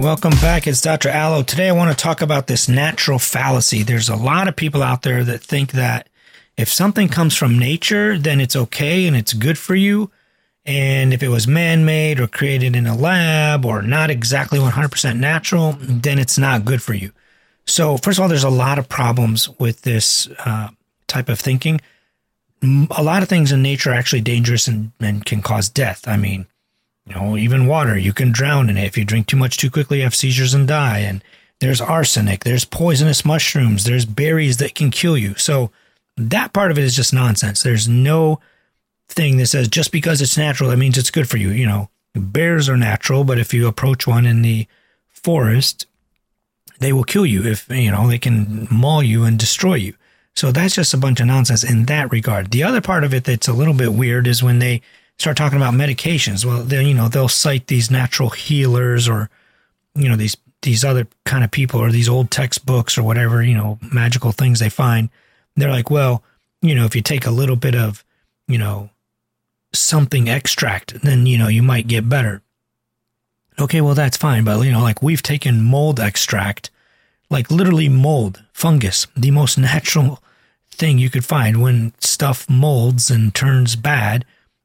welcome back. It's Dr. Alo. Today I want to talk about this natural fallacy. There's a lot of people out there that think that if something comes from nature, then it's okay and it's good for you. And if it was man made or created in a lab or not exactly 100% natural, then it's not good for you. So, first of all, there's a lot of problems with this uh, type of thinking. A lot of things in nature are actually dangerous and, and can cause death. I mean, you know, even water, you can drown in it. If you drink too much too quickly, have seizures and die. And there's arsenic, there's poisonous mushrooms, there's berries that can kill you. So, that part of it is just nonsense. There's no thing that says just because it's natural, that means it's good for you. You know, bears are natural, but if you approach one in the forest, they will kill you if, you know, they can maul you and destroy you. So that's just a bunch of nonsense in that regard. The other part of it that's a little bit weird is when they start talking about medications. Well, they you know, they'll cite these natural healers or, you know, these, these other kind of people or these old textbooks or whatever, you know, magical things they find. They're like, well, you know, if you take a little bit of, you know, something extract, then, you know, you might get better. Okay, well, that's fine. But, you know, like we've taken mold extract, like literally mold, fungus, the most natural thing you could find. When stuff molds and turns bad,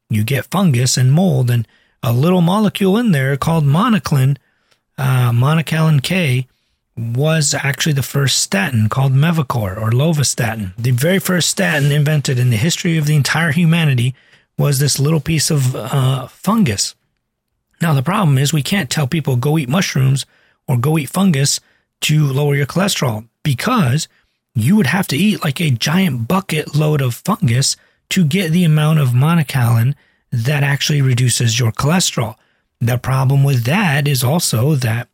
you get fungus and mold and a little molecule in there called monoclin, uh, monocalin K, was actually the first statin called Mevacor or Lovastatin. The very first statin invented in the history of the entire humanity was this little piece of uh, fungus. Now, the problem is we can't tell people go eat mushrooms or go eat fungus to lower your cholesterol because you would have to eat like a giant bucket load of fungus to get the amount of monocalin that actually reduces your cholesterol. The problem with that is also that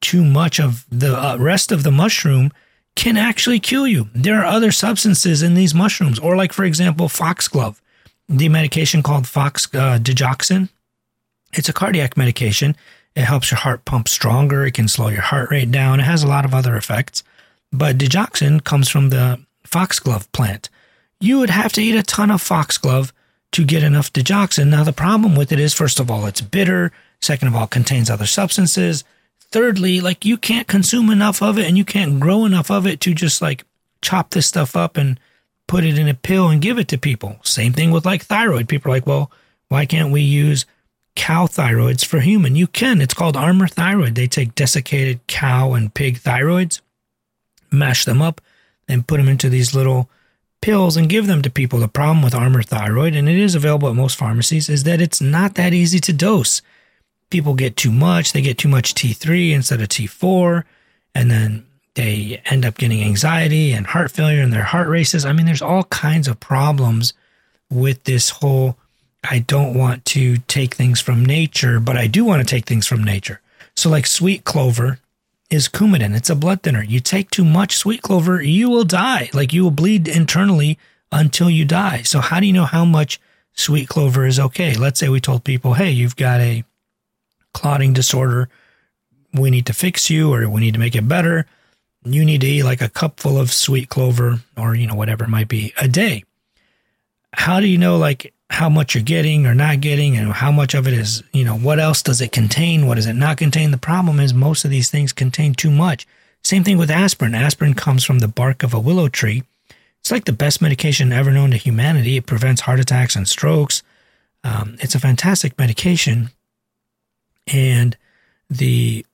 too much of the uh, rest of the mushroom can actually kill you. There are other substances in these mushrooms, or like, for example, foxglove the medication called Fox uh, Digoxin. It's a cardiac medication. It helps your heart pump stronger. It can slow your heart rate down. It has a lot of other effects. But digoxin comes from the foxglove plant. You would have to eat a ton of foxglove to get enough digoxin. Now, the problem with it is, first of all, it's bitter. Second of all, contains other substances. Thirdly, like you can't consume enough of it and you can't grow enough of it to just like chop this stuff up and put it in a pill and give it to people. Same thing with like thyroid. People are like, well, why can't we use cow thyroids for human? You can. It's called Armour thyroid. They take desiccated cow and pig thyroids, mash them up, and put them into these little pills and give them to people. The problem with Armour thyroid, and it is available at most pharmacies, is that it's not that easy to dose. People get too much. They get too much T3 instead of T4. And then they end up getting anxiety and heart failure and their heart races. I mean, there's all kinds of problems with this whole I don't want to take things from nature, but I do want to take things from nature. So, like sweet clover is Coumadin, it's a blood thinner. You take too much sweet clover, you will die. Like you will bleed internally until you die. So, how do you know how much sweet clover is okay? Let's say we told people, hey, you've got a clotting disorder. We need to fix you or we need to make it better you need to eat like a cupful of sweet clover or, you know, whatever it might be a day. How do you know like how much you're getting or not getting and how much of it is, you know, what else does it contain? What does it not contain? The problem is most of these things contain too much. Same thing with aspirin. Aspirin comes from the bark of a willow tree. It's like the best medication ever known to humanity. It prevents heart attacks and strokes. Um, it's a fantastic medication. And the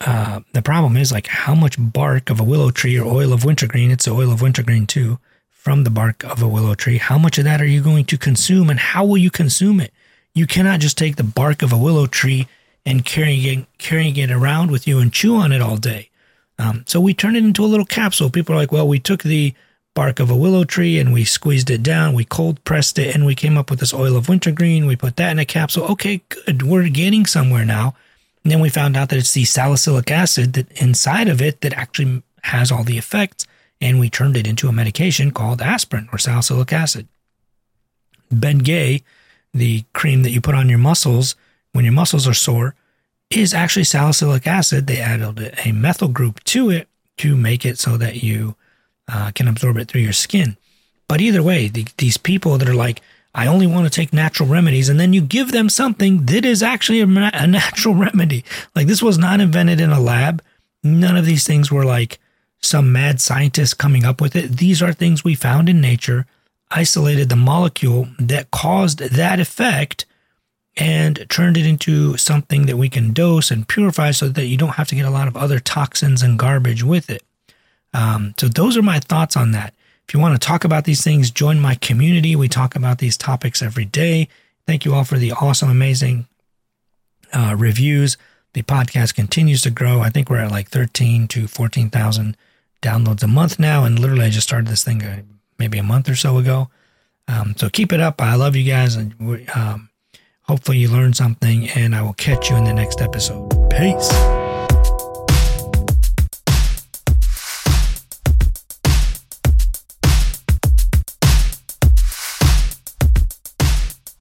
uh, the problem is like how much bark of a willow tree or oil of wintergreen, it's oil of wintergreen too, from the bark of a willow tree. How much of that are you going to consume and how will you consume it? You cannot just take the bark of a willow tree and carrying it, carrying it around with you and chew on it all day. Um, so we turn it into a little capsule. People are like, well, we took the bark of a willow tree and we squeezed it down, we cold pressed it, and we came up with this oil of wintergreen. We put that in a capsule. Okay, good. We're getting somewhere now. And then we found out that it's the salicylic acid that inside of it that actually has all the effects. And we turned it into a medication called aspirin or salicylic acid. Bengay, the cream that you put on your muscles when your muscles are sore, is actually salicylic acid. They added a methyl group to it to make it so that you uh, can absorb it through your skin. But either way, the, these people that are like, I only want to take natural remedies. And then you give them something that is actually a, a natural remedy. Like this was not invented in a lab. None of these things were like some mad scientist coming up with it. These are things we found in nature, isolated the molecule that caused that effect and turned it into something that we can dose and purify so that you don't have to get a lot of other toxins and garbage with it. Um, so, those are my thoughts on that. If you want to talk about these things, join my community. We talk about these topics every day. Thank you all for the awesome, amazing uh, reviews. The podcast continues to grow. I think we're at like 13 to 14,000 downloads a month now. And literally, I just started this thing uh, maybe a month or so ago. Um, so keep it up. I love you guys. And um, hopefully, you learned something. And I will catch you in the next episode. Peace.